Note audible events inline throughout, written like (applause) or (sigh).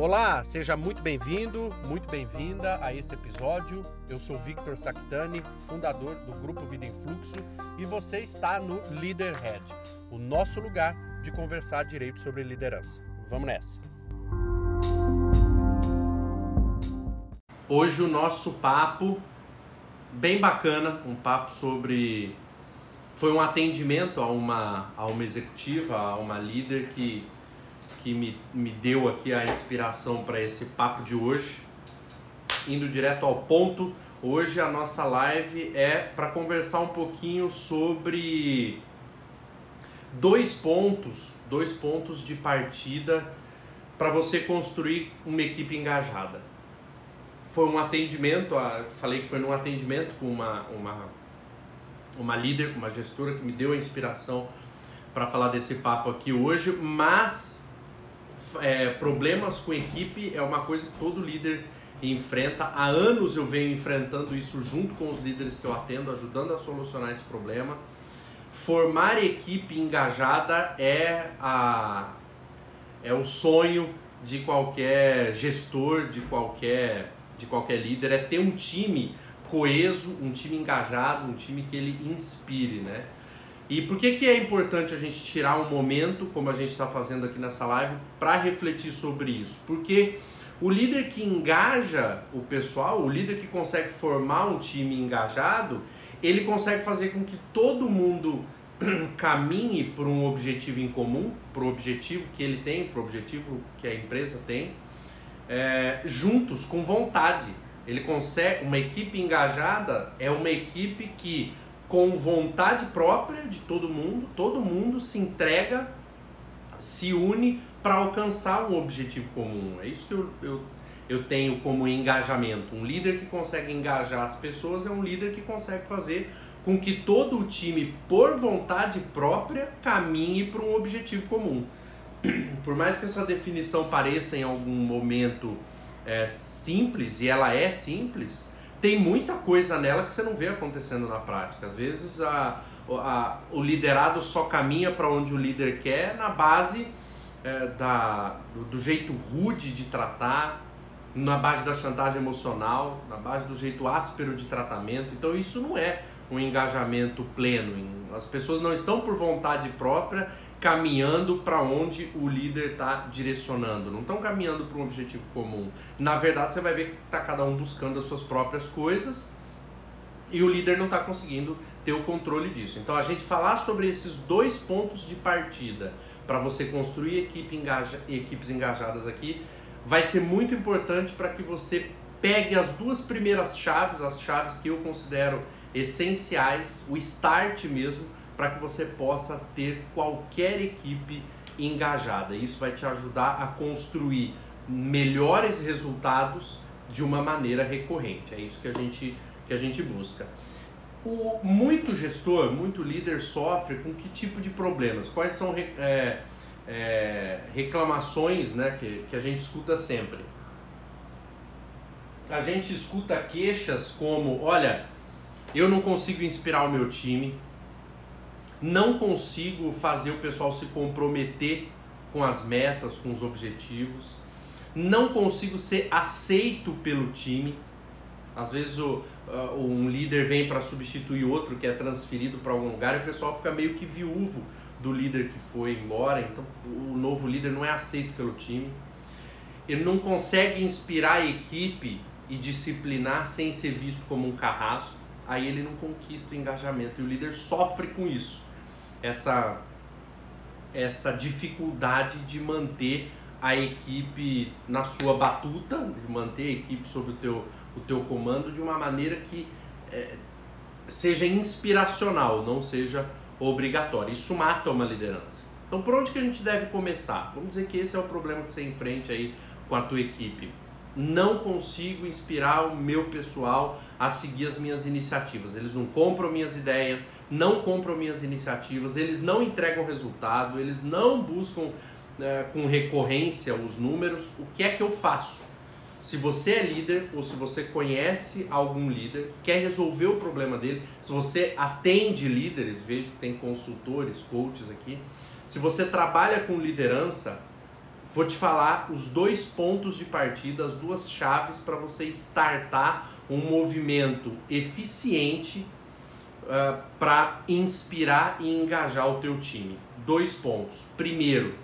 Olá, seja muito bem-vindo, muito bem-vinda a esse episódio. Eu sou Victor Sactani, fundador do Grupo Vida em Fluxo, e você está no Leaderhead, o nosso lugar de conversar direito sobre liderança. Vamos nessa! Hoje o nosso papo bem bacana, um papo sobre foi um atendimento a uma a uma executiva, a uma líder que que me, me deu aqui a inspiração para esse papo de hoje. Indo direto ao ponto, hoje a nossa live é para conversar um pouquinho sobre dois pontos, dois pontos de partida para você construir uma equipe engajada. Foi um atendimento, falei que foi num atendimento com uma, uma, uma líder, uma gestora que me deu a inspiração para falar desse papo aqui hoje, mas é, problemas com equipe é uma coisa que todo líder enfrenta. Há anos eu venho enfrentando isso junto com os líderes que eu atendo, ajudando a solucionar esse problema. Formar equipe engajada é, a, é o sonho de qualquer gestor, de qualquer, de qualquer líder, é ter um time coeso, um time engajado, um time que ele inspire, né? E por que, que é importante a gente tirar um momento, como a gente está fazendo aqui nessa live, para refletir sobre isso? Porque o líder que engaja o pessoal, o líder que consegue formar um time engajado, ele consegue fazer com que todo mundo (clears throat) caminhe para um objetivo em comum, para o objetivo que ele tem, para o objetivo que a empresa tem, é, juntos, com vontade. Ele consegue, uma equipe engajada é uma equipe que com vontade própria de todo mundo, todo mundo se entrega, se une para alcançar um objetivo comum. É isso que eu, eu, eu tenho como engajamento. Um líder que consegue engajar as pessoas é um líder que consegue fazer com que todo o time, por vontade própria, caminhe para um objetivo comum. (clears throat) Por mais que essa definição pareça em algum momento é, simples, e ela é simples, tem muita coisa nela que você não vê acontecendo na prática. Às vezes a, a o liderado só caminha para onde o líder quer na base é, da, do, do, jeito rude de tratar, na base da chantagem emocional, na base do jeito áspero de tratamento. Então isso não é um engajamento pleno. As pessoas não estão por vontade própria caminhando para onde o líder está direcionando, não estão caminhando para um objetivo comum. Na verdade, você vai ver que está cada um buscando as suas próprias coisas e o líder não está conseguindo ter o controle disso. Então, a gente falar sobre esses dois pontos de partida para você construir equipe engaja, equipes engajadas aqui vai ser muito importante para que você pegue as duas primeiras chaves, as chaves que eu considero essenciais, o start mesmo para que você possa ter qualquer equipe engajada. Isso vai te ajudar a construir melhores resultados de uma maneira recorrente. É isso que a gente, que a gente busca. O, muito gestor, muito líder sofre com que tipo de problemas? Quais são é, é, reclamações né, que, que a gente escuta sempre? A gente escuta queixas como: olha, eu não consigo inspirar o meu time, não consigo fazer o pessoal se comprometer com as metas, com os objetivos, não consigo ser aceito pelo time. Às vezes o, uh, um líder vem para substituir outro que é transferido para algum lugar e o pessoal fica meio que viúvo do líder que foi embora, então o novo líder não é aceito pelo time. Ele não consegue inspirar a equipe e disciplinar sem ser visto como um carrasco, aí ele não conquista o engajamento e o líder sofre com isso essa, essa dificuldade de manter a equipe na sua batuta, de manter a equipe sob o teu, o teu comando de uma maneira que é, seja inspiracional, não seja obrigatória. Isso mata uma liderança. Então, por onde que a gente deve começar? Vamos dizer que esse é o problema que você enfrenta aí com a tua equipe não consigo inspirar o meu pessoal a seguir as minhas iniciativas. Eles não compram minhas ideias, não compram minhas iniciativas, eles não entregam resultado, eles não buscam né, com recorrência os números. O que é que eu faço? Se você é líder ou se você conhece algum líder, quer resolver o problema dele, se você atende líderes, vejo que tem consultores, coaches aqui, se você trabalha com liderança, vou te falar os dois pontos de partida, as duas chaves para você startar um movimento eficiente uh, ah, para inspirar e engajar o teu time. Dois pontos. Primeiro,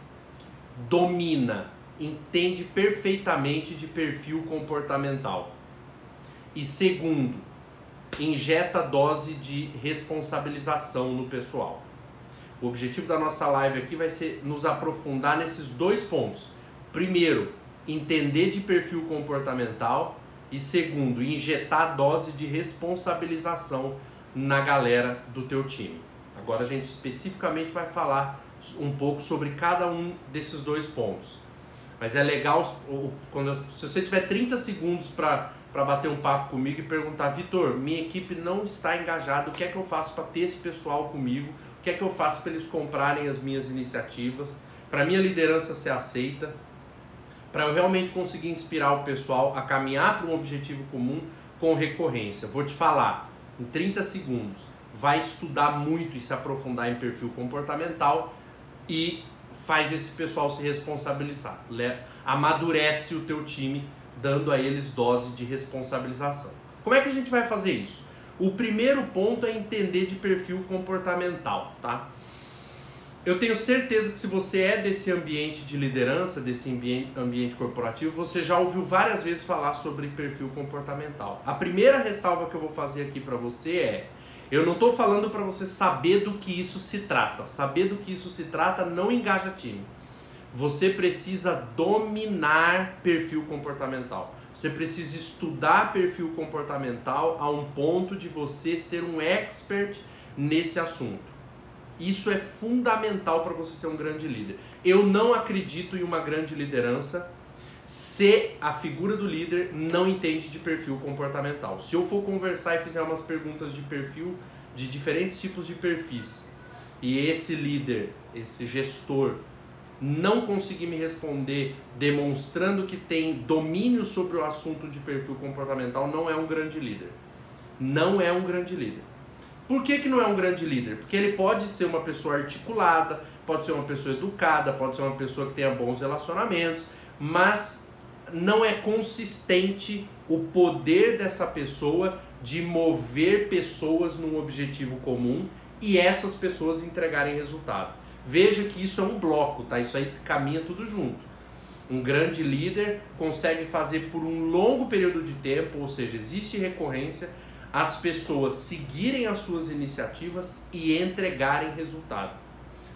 domina, entende perfeitamente de perfil comportamental. E segundo, injeta dose de responsabilização no pessoal. O objetivo da nossa live aqui vai ser nos aprofundar nesses dois pontos. Primeiro, entender de perfil comportamental e segundo, injetar dose de responsabilização na galera do teu time. Agora a gente especificamente vai falar um pouco sobre cada um desses dois pontos. Mas é legal quando se você tiver 30 segundos para para bater um papo comigo e perguntar, Vitor, minha equipe não está engajada, o que é que eu faço para ter esse pessoal comigo? Que é que eu faço para eles comprarem as minhas iniciativas? Para minha liderança ser aceita? Para eu realmente conseguir inspirar o pessoal a caminhar para um objetivo comum com recorrência. Vou te falar em 30 segundos. Vai estudar muito e se aprofundar em perfil comportamental e faz esse pessoal se responsabilizar. Amadurece o teu time dando a eles dose de responsabilização. Como é que a gente vai fazer isso? O primeiro ponto é entender de perfil comportamental, tá? Eu tenho certeza que se você é desse ambiente de liderança, desse ambiente, corporativo, você já ouviu várias vezes falar sobre perfil comportamental. A primeira ressalva que eu vou fazer aqui para você é: eu não estou falando para você saber do que isso se trata. Saber do que isso se trata não engaja time. Você precisa dominar perfil comportamental. Você precisa estudar perfil comportamental a um ponto de você ser um expert nesse assunto. Isso é fundamental para você ser um grande líder. Eu não acredito em uma grande liderança se a figura do líder não entende de perfil comportamental. Se eu for conversar e fizer umas perguntas de perfil, de diferentes tipos de perfis, e esse líder, esse gestor, não conseguir me responder demonstrando que tem domínio sobre o assunto de perfil comportamental, não é um grande líder. Não é um grande líder. Por que, que não é um grande líder? Porque ele pode ser uma pessoa articulada, pode ser uma pessoa educada, pode ser uma pessoa que tenha bons relacionamentos, mas não é consistente o poder dessa pessoa de mover pessoas num objetivo comum e essas pessoas entregarem resultado. Veja que isso é um bloco, tá? Isso aí caminha tudo junto. Um grande líder consegue fazer por um longo período de tempo, ou seja, existe recorrência, as pessoas seguirem as suas iniciativas e entregarem resultado.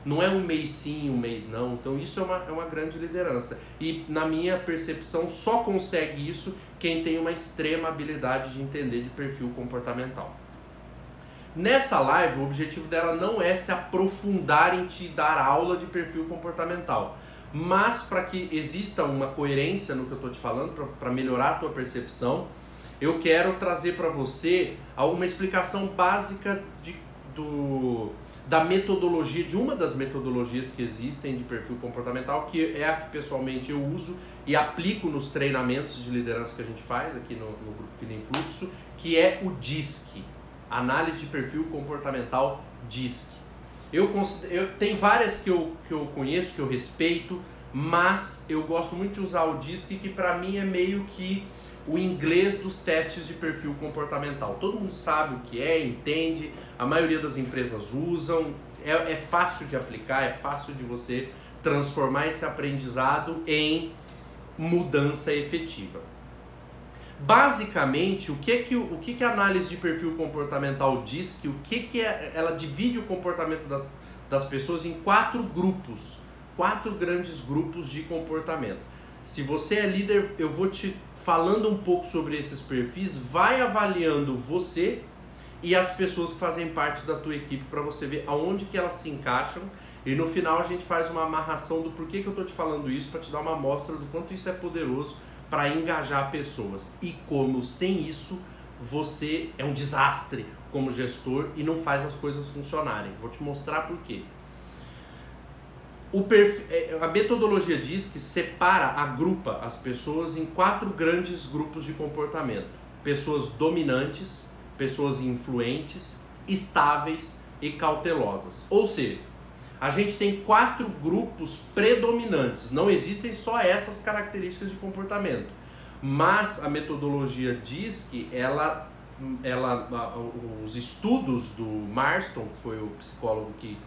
Não é um mês sim, um mês não. Então isso é uma, é uma grande liderança. E na minha percepção, só consegue isso quem tem uma extrema habilidade de entender de perfil comportamental. Nessa live, o objetivo dela não é se aprofundar em te dar aula de perfil comportamental, mas para que exista uma coerência no que eu estou te falando, para melhorar a tua percepção, eu quero trazer para você uma explicação básica de, do, da metodologia, de uma das metodologias que existem de perfil comportamental, que é a que pessoalmente eu uso e aplico nos treinamentos de liderança que a gente faz aqui no, no Grupo Vida em Fluxo, que é o DISC análise de perfil comportamental DISC. Eu, eu tem várias que eu, que eu conheço, que eu respeito, mas eu gosto muito de usar o DISC, que para mim é meio que o inglês dos testes de perfil comportamental. Todo mundo sabe o que é, entende, a maioria das empresas usam, é, é fácil de aplicar, é fácil de você transformar esse aprendizado em mudança efetiva. Basicamente, o que que, o que que a análise de perfil comportamental diz? Que o que que é, ela divide o comportamento das, das pessoas em quatro grupos, quatro grandes grupos de comportamento. Se você é líder, eu vou te falando um pouco sobre esses perfis, vai avaliando você e as pessoas que fazem parte da tua equipe para você ver aonde que elas se encaixam e no final a gente faz uma amarração do porquê que eu estou te falando isso para te dar uma amostra do quanto isso é poderoso para engajar pessoas. E como sem isso você é um desastre como gestor e não faz as coisas funcionarem. Vou te mostrar por quê. É, a metodologia diz que separa, agrupa as pessoas em quatro grandes grupos de comportamento: pessoas dominantes, pessoas influentes, estáveis e cautelosas. Ou seja, a gente tem quatro grupos predominantes. Não existem só essas características de comportamento. Mas a metodologia diz que ela, ela os estudos do Marston, que foi o psicólogo que,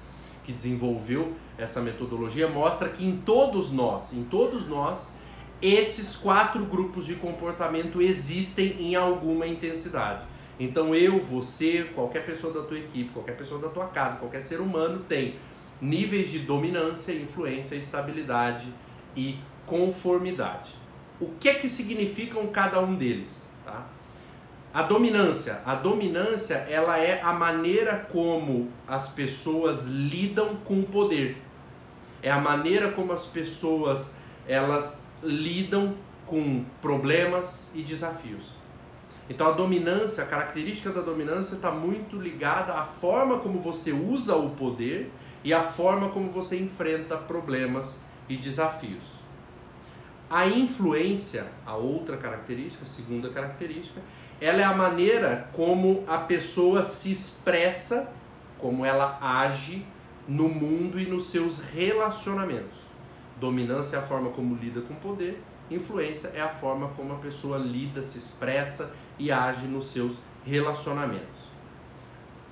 que desenvolveu essa metodologia, mostra que em todos nós, em todos nós, esses quatro grupos de comportamento existem em alguma intensidade. Então eu, você, qualquer pessoa da tua equipe, qualquer pessoa da tua casa, qualquer ser humano tem níveis de dominância, influência, estabilidade e conformidade. O que é que significam cada um deles? Tá? A dominância, a dominância, ela é a maneira como as pessoas lidam com o poder. É a maneira como as pessoas elas lidam com problemas e desafios. Então a dominância, a característica da dominância está muito ligada à forma como você usa o poder e à forma como você enfrenta problemas e desafios. A influência, a outra característica, a segunda característica, ela é a maneira como a pessoa se expressa, como ela age no mundo e nos seus relacionamentos. Dominância é a forma como lida com poder, influência é a forma como a pessoa lida, se expressa e age nos seus relacionamentos.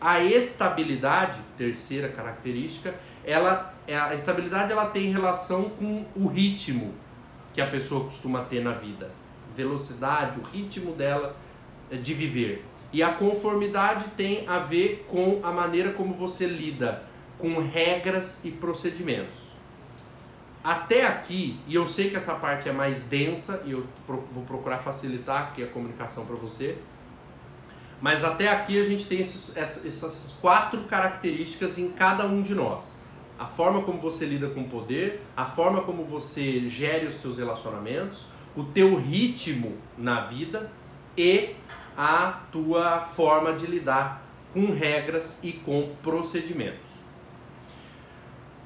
A estabilidade, terceira característica, ela é, a estabilidade ela tem relação com o ritmo que a pessoa costuma ter na vida, velocidade, o ritmo dela de viver. E a conformidade tem a ver com a maneira como você lida com regras e procedimentos. Até aqui, e eu sei que essa parte é mais densa, e eu vou procurar facilitar aqui a comunicação para você, mas até aqui a gente tem esses, essas quatro características em cada um de nós. A forma como você lida com o poder, a forma como você gere os seus relacionamentos, o teu ritmo na vida e a tua forma de lidar com regras e com procedimentos.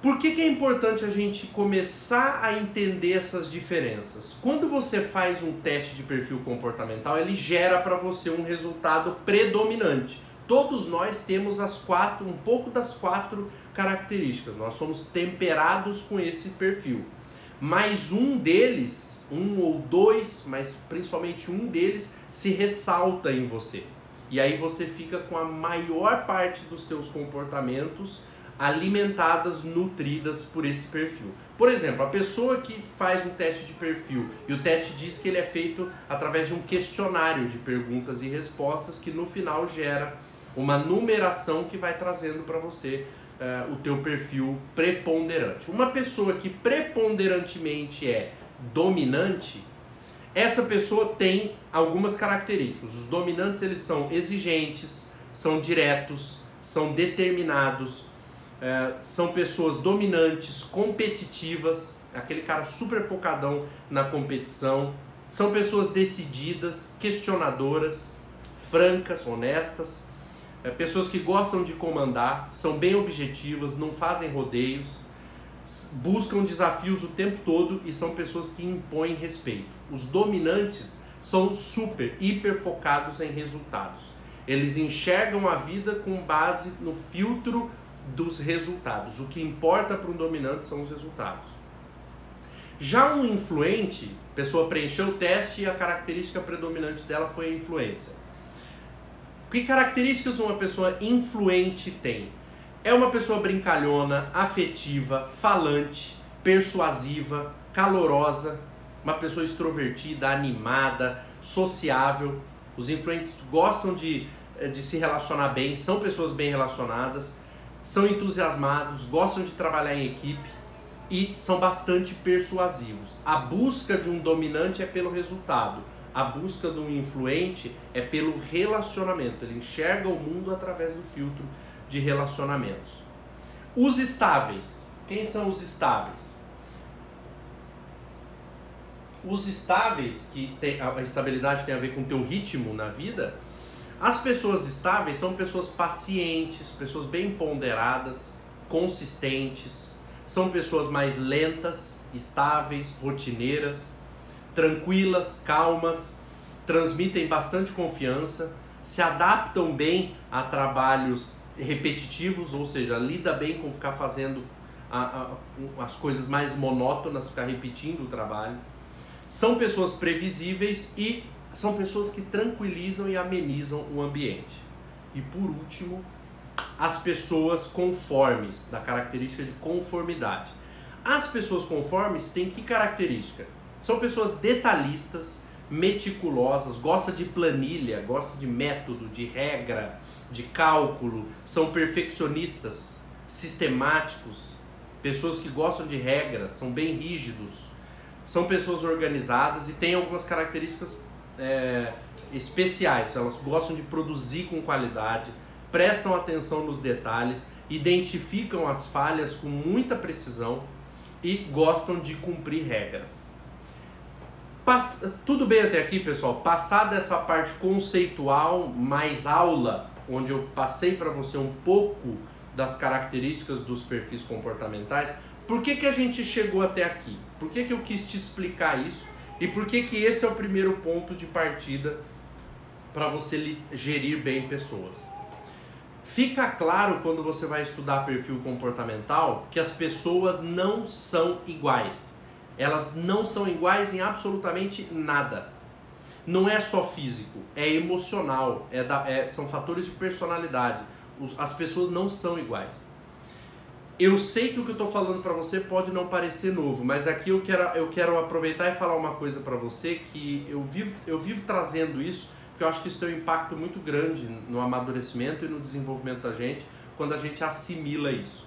Por que, que é importante a gente começar a entender essas diferenças? Quando você faz um teste de perfil comportamental, ele gera para você um resultado predominante. Todos nós temos as quatro, um pouco das quatro características. Nós somos temperados com esse perfil. Mas um deles, um ou dois, mas principalmente um deles, se ressalta em você. E aí você fica com a maior parte dos teus comportamentos alimentadas, nutridas por esse perfil. Por exemplo, a pessoa que faz um teste de perfil e o teste diz que ele é feito através de um questionário de perguntas e respostas que no final gera uma numeração que vai trazendo para você uh, o teu perfil preponderante. Uma pessoa que preponderantemente é dominante, essa pessoa tem algumas características. Os dominantes eles são exigentes, são diretos, são determinados, é, são pessoas dominantes, competitivas, aquele cara super focadão na competição, são pessoas decididas, questionadoras, francas, honestas, é, pessoas que gostam de comandar, são bem objetivas, não fazem rodeios, buscam desafios o tempo todo e são pessoas que impõem respeito. Os dominantes são super, hiper focados em resultados. Eles enxergam a vida com base no filtro dos resultados. O que importa para um dominante são os resultados. Já um influente, pessoa preencheu o teste e a característica predominante dela foi a influência. Que características uma pessoa influente tem? É uma pessoa brincalhona, afetiva, falante, persuasiva, calorosa, uma pessoa extrovertida, animada, sociável. Os influentes gostam de, eh, de se relacionar bem, são pessoas bem relacionadas são entusiasmados, gostam de trabalhar em equipe e são bastante persuasivos. A busca de um dominante é pelo resultado, a busca de um influente é pelo relacionamento. Ele enxerga o mundo através do filtro de relacionamentos. Os estáveis. Quem são os estáveis? Os estáveis, que tem, a estabilidade tem a ver com o teu ritmo na vida, as pessoas estáveis são pessoas pacientes, pessoas bem ponderadas, consistentes, são pessoas mais lentas, estáveis, rotineiras, tranquilas, calmas, transmitem bastante confiança, se adaptam bem a trabalhos repetitivos, ou seja, lida bem com ficar fazendo a, a, as coisas mais monótonas, ficar repetindo o trabalho. São pessoas previsíveis e são pessoas que tranquilizam e amenizam o ambiente. E por último, as pessoas conformes, da característica de conformidade. As pessoas conformes têm que característica? São pessoas detalhistas, meticulosas, gosta de planilha, gosta de método, de regra, de cálculo, são perfeccionistas, sistemáticos, pessoas que gostam de regras, são bem rígidos, são pessoas organizadas e têm algumas características é, especiais. Elas gostam de produzir com qualidade, prestam atenção nos detalhes, identificam as falhas com muita precisão e gostam de cumprir regras. Pass... Tudo bem até aqui, pessoal? Passada essa parte conceitual, mais aula, onde eu passei para você um pouco das características dos perfis comportamentais, por que, que a gente chegou até aqui? Por que, que eu quis te explicar isso? E por que, que esse é o primeiro ponto de partida para você gerir bem pessoas? Fica claro quando você vai estudar perfil comportamental que as pessoas não são iguais. Elas não são iguais em absolutamente nada. Não é só físico, é emocional, é da, é, são fatores de personalidade. Os, as pessoas não são iguais. Eu sei que o que eu estou falando para você pode não parecer novo, mas aqui eu quero, eu quero aproveitar e falar uma coisa para você que eu vivo, eu vivo trazendo isso, porque eu acho que isso tem um impacto muito grande no amadurecimento e no desenvolvimento da gente quando a gente assimila isso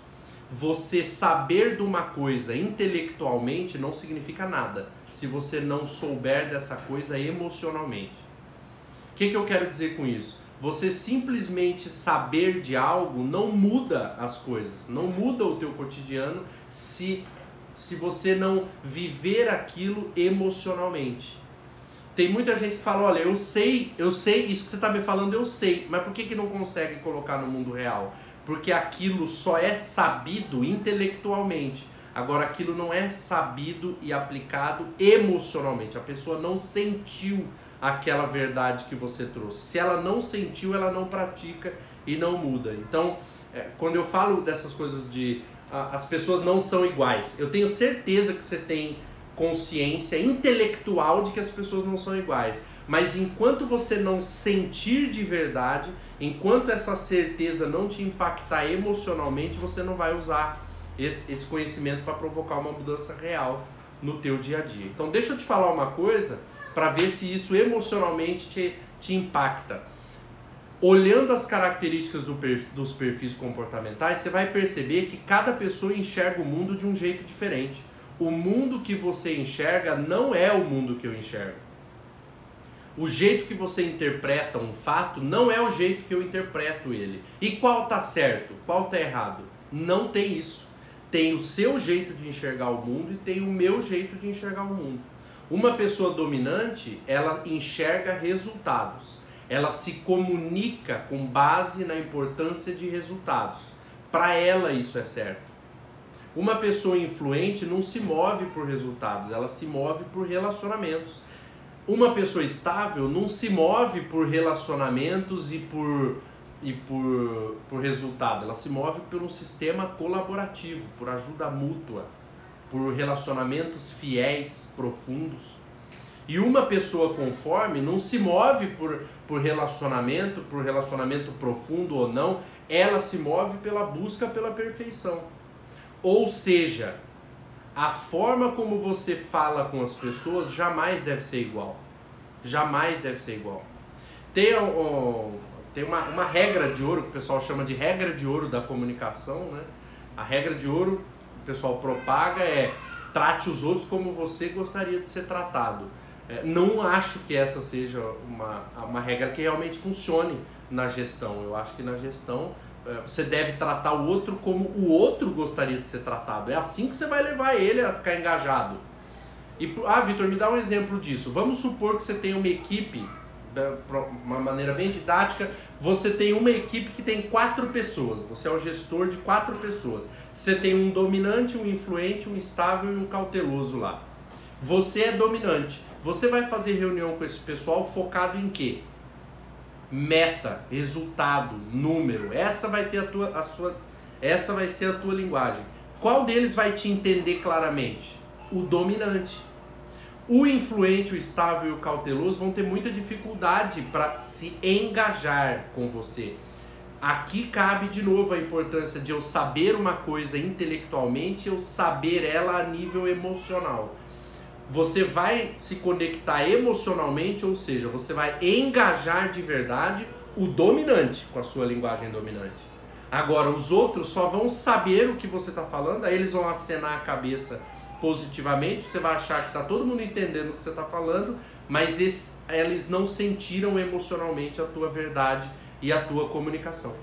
você saber de uma coisa intelectualmente não significa nada se você não souber dessa coisa emocionalmente. O que, que eu quero dizer com isso? Você simplesmente saber de algo não muda as coisas, não muda o teu cotidiano se, se você não viver aquilo emocionalmente. Tem muita gente que fala, olha, eu sei, eu sei, isso que você está me falando eu sei, mas por que, que não consegue colocar no mundo real? porque aquilo só é sabido intelectualmente. Agora, aquilo não é sabido e aplicado emocionalmente. A pessoa não sentiu aquela verdade que você trouxe. Se ela não sentiu, ela não pratica e não muda. Então, é, quando eu falo dessas coisas de as pessoas não são iguais, eu tenho certeza que você tem consciência intelectual de que as pessoas não são iguais. Mas enquanto você não sentir de verdade, enquanto essa certeza não te impactar emocionalmente, você não vai usar esse, esse conhecimento para provocar uma mudança real no teu dia a dia. Então deixa eu te falar uma coisa para ver se isso emocionalmente te, te impacta. Olhando as características do dos perfis comportamentais, você vai perceber que cada pessoa enxerga o mundo de um jeito diferente. O mundo que você enxerga não é o mundo que eu enxergo o jeito que você interpreta um fato não é o jeito que eu interpreto ele. E qual tá certo? Qual tá errado? Não tem isso. Tem o seu jeito de enxergar o mundo e tem o meu jeito de enxergar o mundo. Uma pessoa dominante, ela enxerga resultados. Ela se comunica com base na importância de resultados. Para ela isso é certo. Uma pessoa influente não se move por resultados, ela se move por relacionamentos uma pessoa estável não se move por relacionamentos e por, e por, por resultado, ela se move por um sistema colaborativo, por ajuda mútua, por relacionamentos fiéis, profundos. E uma pessoa conforme não se move por, por relacionamento, por relacionamento profundo ou não, ela se move pela busca pela perfeição. Ou seja, a forma como você fala com as pessoas jamais deve ser igual. Jamais deve ser igual. Tem, um, tem uma, uma regra de ouro que o pessoal chama de regra de ouro da comunicação. Né? A regra de ouro pessoal propaga é trate os outros como você gostaria de ser tratado. É, não acho que essa seja uma, uma regra que realmente funcione na gestão. Eu acho que na gestão é, você deve tratar o outro como o outro gostaria de ser tratado. É assim que você vai levar ele a ficar engajado. E, ah, Vitor, me dá um exemplo disso. Vamos supor que você tem uma equipe, uma maneira bem didática, você tem uma equipe que tem quatro pessoas. Você é o gestor de quatro pessoas. Você tem um dominante, um influente, um estável e um cauteloso lá. Você é dominante. Você vai fazer reunião com esse pessoal focado em quê? meta, resultado, número. Essa vai ter a tua a sua essa vai ser a tua linguagem. Qual deles vai te entender claramente? O dominante. O influente, o estável e o cauteloso vão ter muita dificuldade para se engajar com você. Aqui cabe de novo a importância de eu saber uma coisa intelectualmente, eu saber ela a nível emocional. Você vai se conectar emocionalmente, ou seja, você vai engajar de verdade o dominante com a sua linguagem dominante. Agora, os outros só vão saber o que você está falando, aí eles vão acenar a cabeça positivamente, você vai achar que está todo mundo entendendo o que você está falando, mas esse, eles não sentiram emocionalmente a tua verdade e a tua comunicação.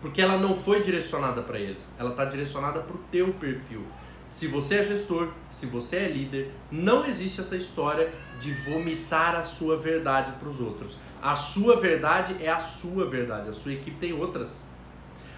Porque ela não foi direcionada para eles, ela está direcionada para o teu perfil. Se você é gestor, se você é líder, não existe essa história de vomitar a sua verdade para os outros. A sua verdade é a sua verdade, a sua equipe tem outras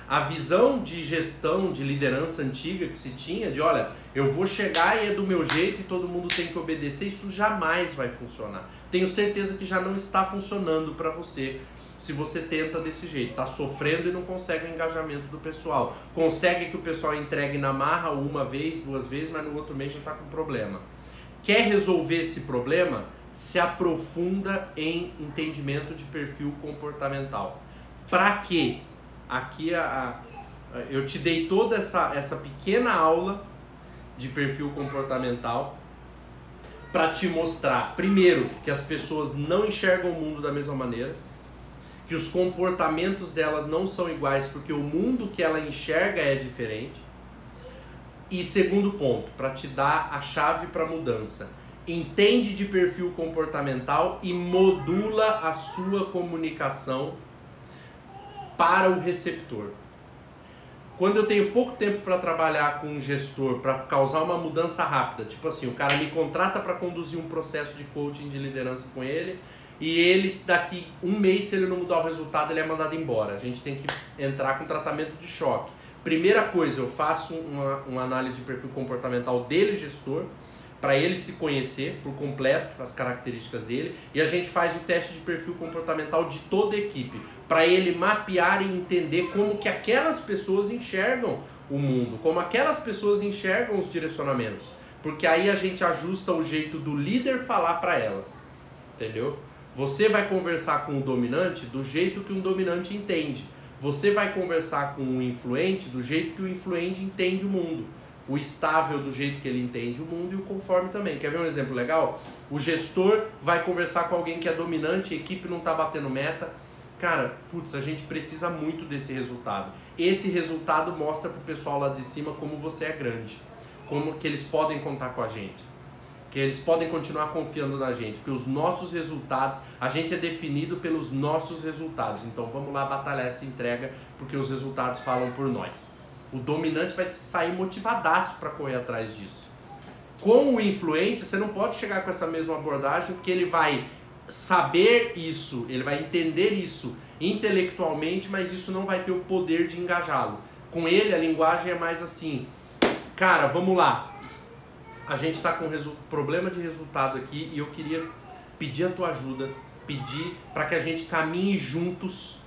a visão de gestão, de liderança antiga que se tinha, de olha, eu vou chegar e é do meu jeito e todo mundo tem que obedecer, isso jamais vai funcionar. Tenho certeza que já não está funcionando para você se você tenta desse jeito. Está sofrendo e não consegue o engajamento do pessoal. Consegue que o pessoal entregue na marra uma vez, duas vezes, mas no outro mês já está com problema. Quer resolver esse problema? Se aprofunda em entendimento de perfil comportamental. Para quê? Aqui a, a, eu te dei toda essa, essa pequena aula de perfil comportamental para te mostrar, primeiro, que as pessoas não enxergam o mundo da mesma maneira, que os comportamentos delas não são iguais porque o mundo que ela enxerga é diferente. E segundo ponto, para te dar a chave para mudança, entende de perfil comportamental e modula a sua comunicação para o receptor. Quando eu tenho pouco tempo para trabalhar com um gestor, para causar uma mudança rápida, tipo assim, o cara me contrata para conduzir um processo de coaching de liderança com ele, e ele, daqui um mês, se ele não mudar o resultado, ele é mandado embora. A gente tem que entrar com tratamento de choque. Primeira coisa, eu faço uma, uma análise de perfil comportamental dele, gestor, para ele se conhecer por completo as características dele e a gente faz o teste de perfil comportamental de toda a equipe para ele mapear e entender como que aquelas pessoas enxergam o mundo, como aquelas pessoas enxergam os direcionamentos, porque aí a gente ajusta o jeito do líder falar para elas, entendeu? Você vai conversar com o dominante do jeito que um dominante entende. Você vai conversar com o influente do jeito que o influente entende o mundo o estável do jeito que ele entende o mundo e o conforme também. Quer ver um exemplo legal? O gestor vai conversar com alguém que é dominante, a equipe não está batendo meta. Cara, putz, a gente precisa muito desse resultado. Esse resultado mostra para o pessoal lá de cima como você é grande, como que eles podem contar com a gente, que eles podem continuar confiando na gente, porque os nossos resultados, a gente é definido pelos nossos resultados. Então vamos lá batalhar essa entrega, porque os resultados falam por nós. O dominante vai sair motivadaço para correr atrás disso. Com o influente, você não pode chegar com essa mesma abordagem, porque ele vai saber isso, ele vai entender isso intelectualmente, mas isso não vai ter o poder de engajá-lo. Com ele, a linguagem é mais assim: cara, vamos lá. A gente está com problema de resultado aqui e eu queria pedir a tua ajuda, pedir para que a gente caminhe juntos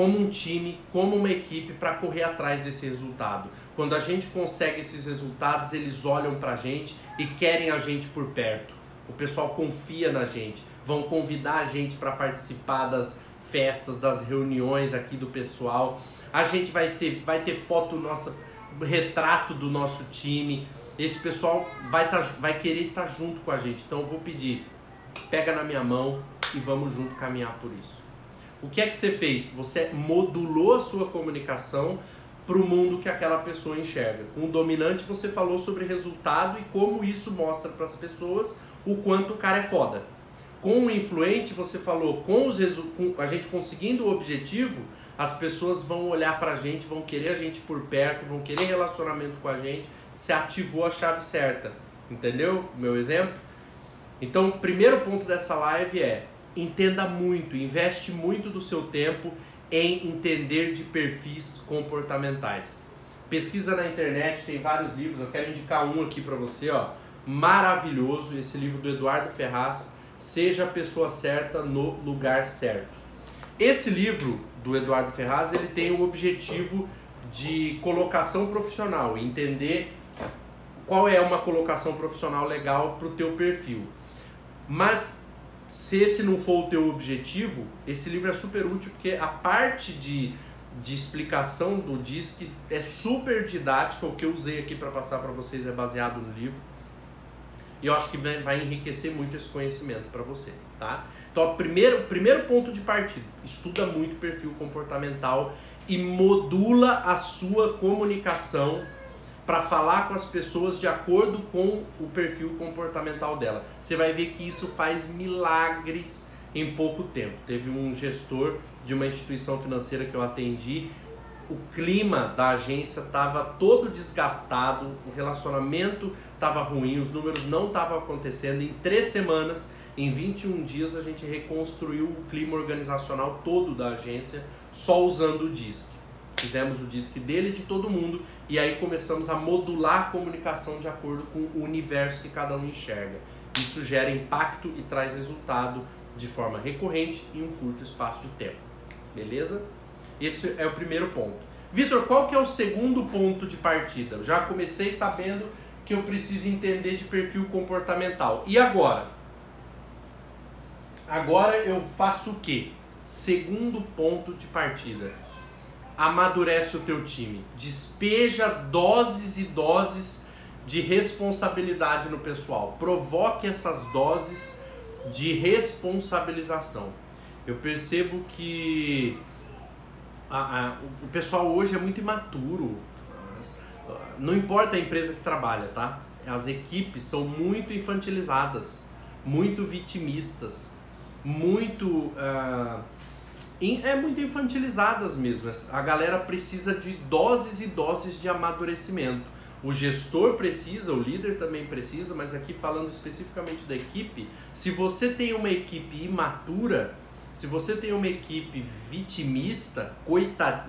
como um time, como uma equipe para correr atrás desse resultado. Quando a gente consegue esses resultados, eles olham para a gente e querem a gente por perto. O pessoal confia na gente, vão convidar a gente para participar das festas, das reuniões aqui do pessoal. A gente vai ser, vai ter foto nossa, retrato do nosso time. Esse pessoal vai, tá, vai querer estar junto com a gente. Então eu vou pedir, pega na minha mão e vamos junto caminhar por isso. O que é que você fez? Você modulou a sua comunicação para o mundo que aquela pessoa enxerga. Com o dominante, você falou sobre resultado e como isso mostra para as pessoas o quanto o cara é foda. Com o influente, você falou com, os com a gente conseguindo o objetivo, as pessoas vão olhar para a gente, vão querer a gente por perto, vão querer relacionamento com a gente. Você ativou a chave certa. Entendeu? Meu exemplo? Então, o primeiro ponto dessa live é entenda muito, investe muito do seu tempo em entender de perfis comportamentais. Pesquisa na internet, tem vários livros, eu quero indicar um aqui para você, ó, maravilhoso, esse livro do Eduardo Ferraz, Seja a pessoa certa no lugar certo. Esse livro do Eduardo Ferraz, ele tem o objetivo de colocação profissional, entender qual é uma colocação profissional legal para o teu perfil. Mas se esse não for o teu objetivo, esse livro é super útil porque a parte de, de explicação do DISC é super didática, o que eu usei aqui para passar para vocês é baseado no livro. E eu acho que vai enriquecer muito esse conhecimento para você, tá? Então, primeiro, primeiro ponto de partida, estuda muito perfil comportamental e modula a sua comunicação para falar com as pessoas de acordo com o perfil comportamental dela. Você vai ver que isso faz milagres em pouco tempo. Teve um gestor de uma instituição financeira que eu atendi, o clima da agência estava todo desgastado, o relacionamento estava ruim, os números não estavam acontecendo. Em três semanas, em 21 dias, a gente reconstruiu o clima organizacional todo da agência só usando o DISC. Fizemos o DISC dele e de todo mundo e aí começamos a modular a comunicação de acordo com o universo que cada um enxerga. Isso gera impacto e traz resultado de forma recorrente em um curto espaço de tempo. Beleza? Esse é o primeiro ponto. Vitor, qual que é o segundo ponto de partida? Eu já comecei sabendo que eu preciso entender de perfil comportamental. E agora? Agora eu faço o quê? Segundo ponto de partida. Amadurece o teu time. Despeja doses e doses de responsabilidade no pessoal. Provoque essas doses de responsabilização. Eu percebo que a, a, o pessoal hoje é muito imaturo. Não importa a empresa que trabalha, tá? As equipes são muito infantilizadas, muito vitimistas, muito. Uh, é muito infantilizadas mesmo. A galera precisa de doses e doses de amadurecimento. O gestor precisa, o líder também precisa, mas aqui falando especificamente da equipe, se você tem uma equipe imatura, se você tem uma equipe vitimista, coitad...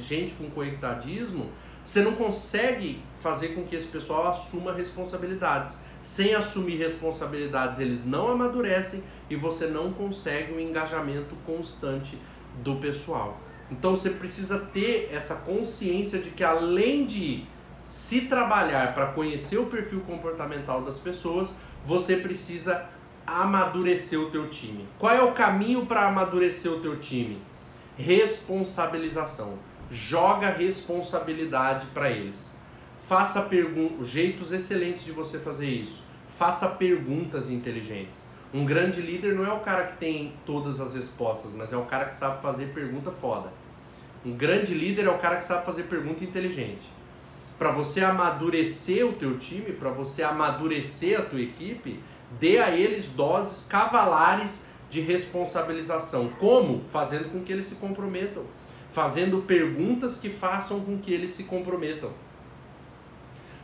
gente com coitadismo, você não consegue fazer com que esse pessoal assuma responsabilidades. Sem assumir responsabilidades, eles não amadurecem e você não consegue um engajamento constante do pessoal. Então você precisa ter essa consciência de que além de se trabalhar para conhecer o perfil comportamental das pessoas, você precisa amadurecer o teu time. Qual é o caminho para amadurecer o teu time? Responsabilização. Joga responsabilidade para eles. Faça perguntas, jeitos excelentes de você fazer isso. Faça perguntas inteligentes. Um grande líder não é o cara que tem todas as respostas, mas é o cara que sabe fazer pergunta foda. Um grande líder é o cara que sabe fazer pergunta inteligente. Para você amadurecer o teu time, para você amadurecer a tua equipe, dê a eles doses cavalares de responsabilização. Como? Fazendo com que eles se comprometam. Fazendo perguntas que façam com que eles se comprometam.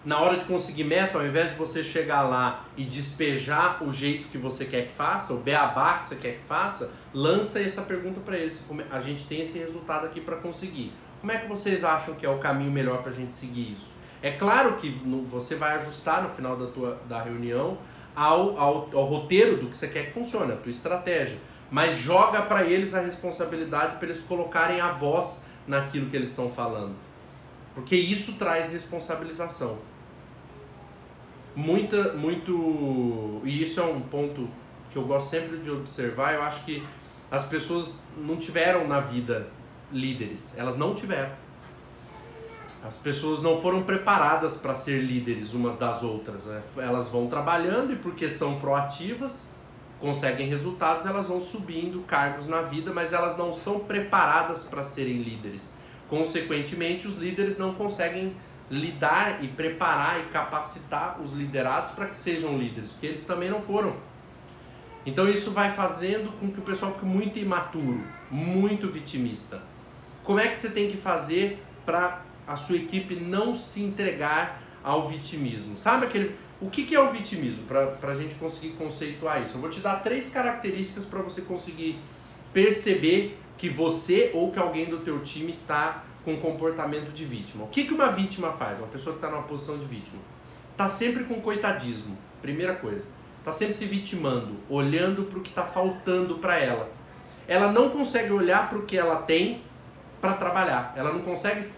Na hora de conseguir meta, ao invés de você chegar lá e despejar o jeito que você quer que faça, o beabá que você quer que faça, lança essa pergunta para eles. A gente tem esse resultado aqui para conseguir. Como é que vocês acham que é o caminho melhor para a gente seguir isso? É claro que você vai ajustar no final da, tua, da reunião ao, ao, ao roteiro do que você quer que funcione, a tua estratégia. Mas joga para eles a responsabilidade para eles colocarem a voz naquilo que eles estão falando. Porque isso traz responsabilização. Muita, muito. E isso é um ponto que eu gosto sempre de observar. Eu acho que as pessoas não tiveram na vida líderes. Elas não tiveram. As pessoas não foram preparadas para ser líderes umas das outras. Né? Elas vão trabalhando e porque são proativas, conseguem resultados, elas vão subindo cargos na vida, mas elas não são preparadas para serem líderes. Consequentemente, os líderes não conseguem lidar e preparar e capacitar os liderados para que sejam líderes, porque eles também não foram. Então isso vai fazendo com que o pessoal fique muito imaturo, muito vitimista. Como é que você tem que fazer para a sua equipe não se entregar ao vitimismo. Sabe aquele. O que, que é o vitimismo? Para a gente conseguir conceituar isso. Eu vou te dar três características para você conseguir perceber que você ou que alguém do teu time está com comportamento de vítima. O que, que uma vítima faz? Uma pessoa que está numa posição de vítima. Está sempre com coitadismo, primeira coisa. Está sempre se vitimando, olhando para o que está faltando para ela. Ela não consegue olhar para o que ela tem para trabalhar. Ela não consegue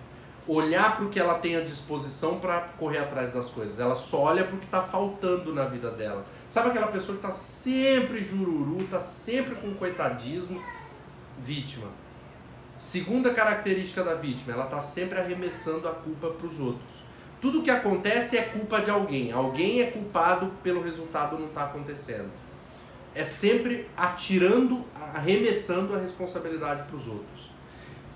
olhar para o que ela tem à disposição para correr atrás das coisas. Ela só olha para o que está faltando na vida dela. Sabe aquela pessoa que está sempre jururu, está sempre com coitadismo? Vítima. Segunda característica da vítima, ela está sempre arremessando a culpa para os outros. Tudo que acontece é culpa de alguém. Alguém é culpado pelo resultado não estar tá acontecendo. É sempre atirando, arremessando a responsabilidade para os outros.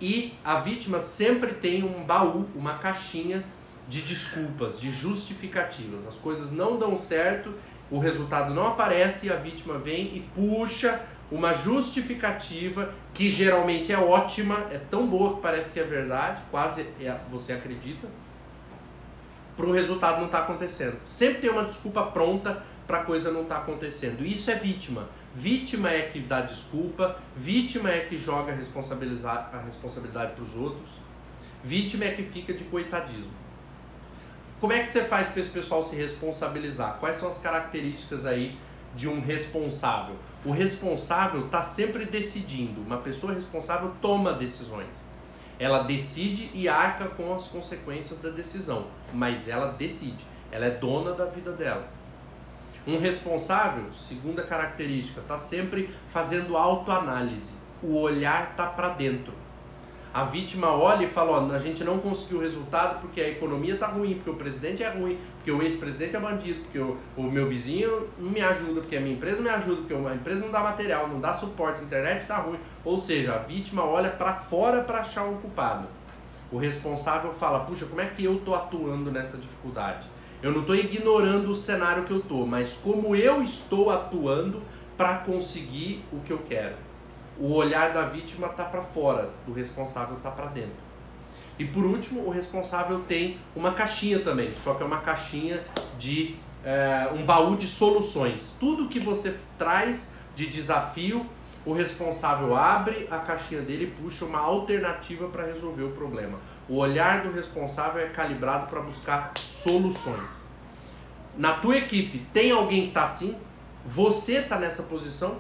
E a vítima sempre tem um baú, uma caixinha de desculpas, de justificativas. As coisas não dão certo, o resultado não aparece a vítima vem e puxa uma justificativa que geralmente é ótima, é tão boa que parece que é verdade, quase é, você acredita, para o resultado não estar tá acontecendo. Sempre tem uma desculpa pronta para a coisa não estar tá acontecendo. Isso é vítima. Vítima é que dá desculpa, vítima é que joga a responsabilidade para os outros, vítima é que fica de coitadismo. Como é que você faz para esse pessoal se responsabilizar? Quais são as características aí de um responsável? O responsável está sempre decidindo. Uma pessoa responsável toma decisões. Ela decide e arca com as consequências da decisão, mas ela decide. Ela é dona da vida dela. Um responsável, segunda característica, está sempre fazendo autoanálise. O olhar está para dentro. A vítima olha e fala: ó, a gente não conseguiu o resultado porque a economia está ruim, porque o presidente é ruim, porque o ex-presidente é bandido, porque o, o, meu vizinho não me ajuda, porque a minha empresa não me ajuda, porque a empresa não dá material, não dá suporte, a internet está ruim. Ou seja, a vítima olha para fora para achar um culpado. O responsável fala: puxa, como é que eu estou atuando nessa dificuldade? Eu não estou ignorando o cenário que eu estou, mas como eu estou atuando para conseguir o que eu quero. O olhar da vítima está para fora, o responsável está para dentro. E por último, o responsável tem uma caixinha também, só que é uma caixinha de é, um baú de soluções. Tudo que você traz de desafio, o responsável abre a caixinha dele e puxa uma alternativa para resolver o problema. O olhar do responsável é calibrado para buscar soluções. Na tua equipe tem alguém que está assim? Você está nessa posição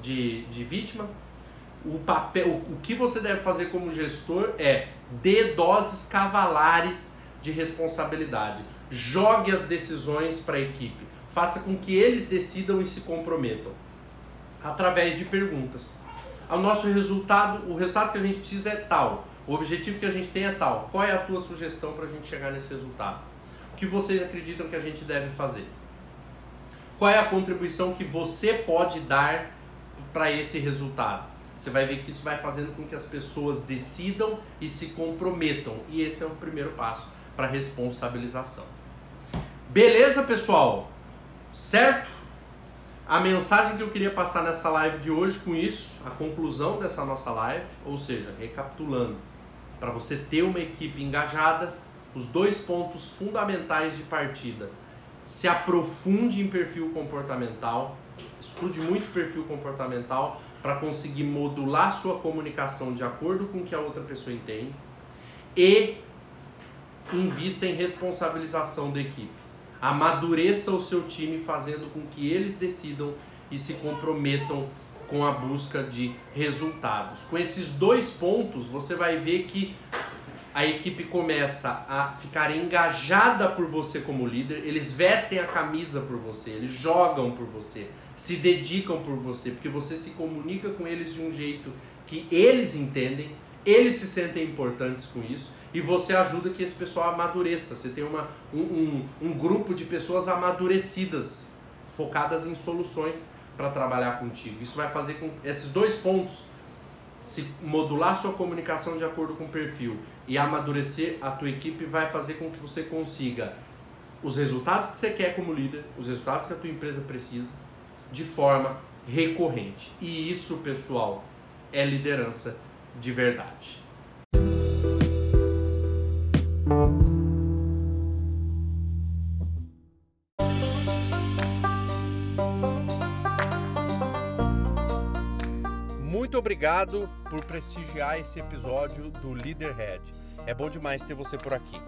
de, de vítima? O, papel, o, que você deve fazer como gestor é dê doses cavalares de responsabilidade. Jogue as decisões para a equipe. Faça com que eles decidam e se comprometam. Através de perguntas. O nosso resultado, o resultado que a gente precisa é tal. O objetivo que a gente tem é tal. Qual é a tua sugestão para a gente chegar nesse resultado? O que vocês acreditam que a gente deve fazer? Qual é a contribuição que você pode dar para esse resultado? Você vai ver que isso vai fazendo com que as pessoas decidam e se comprometam. E esse é o primeiro passo para responsabilização. Beleza, pessoal? Certo? A mensagem que eu queria passar nessa live de hoje com isso, a conclusão dessa nossa live, ou seja, recapitulando, para você ter uma equipe engajada, os dois pontos fundamentais de partida. Se aprofunde em perfil comportamental, estude muito perfil comportamental para conseguir modular sua comunicação de acordo com o que a outra pessoa entende e invista em responsabilização da equipe. Amadureça o seu time fazendo com que eles decidam e se comprometam com a busca de resultados. Com esses dois pontos, você vai ver que a equipe começa a ficar engajada por você como líder, eles vestem a camisa por você, eles jogam por você, se dedicam por você, porque você se comunica com eles de um jeito que eles entendem, eles se sentem importantes com isso e você ajuda que esse pessoal amadureça. Você tem uma, um, um, um grupo de pessoas amadurecidas, focadas em soluções para trabalhar contigo. Isso vai fazer com esses dois pontos, se modular sua comunicação de acordo com o perfil e amadurecer a tua equipe, vai fazer com que você consiga os resultados que você quer como líder, os resultados que a tua empresa precisa, de forma recorrente. E isso, pessoal, é liderança de verdade. Obrigado por prestigiar esse episódio do Leaderhead. É bom demais ter você por aqui.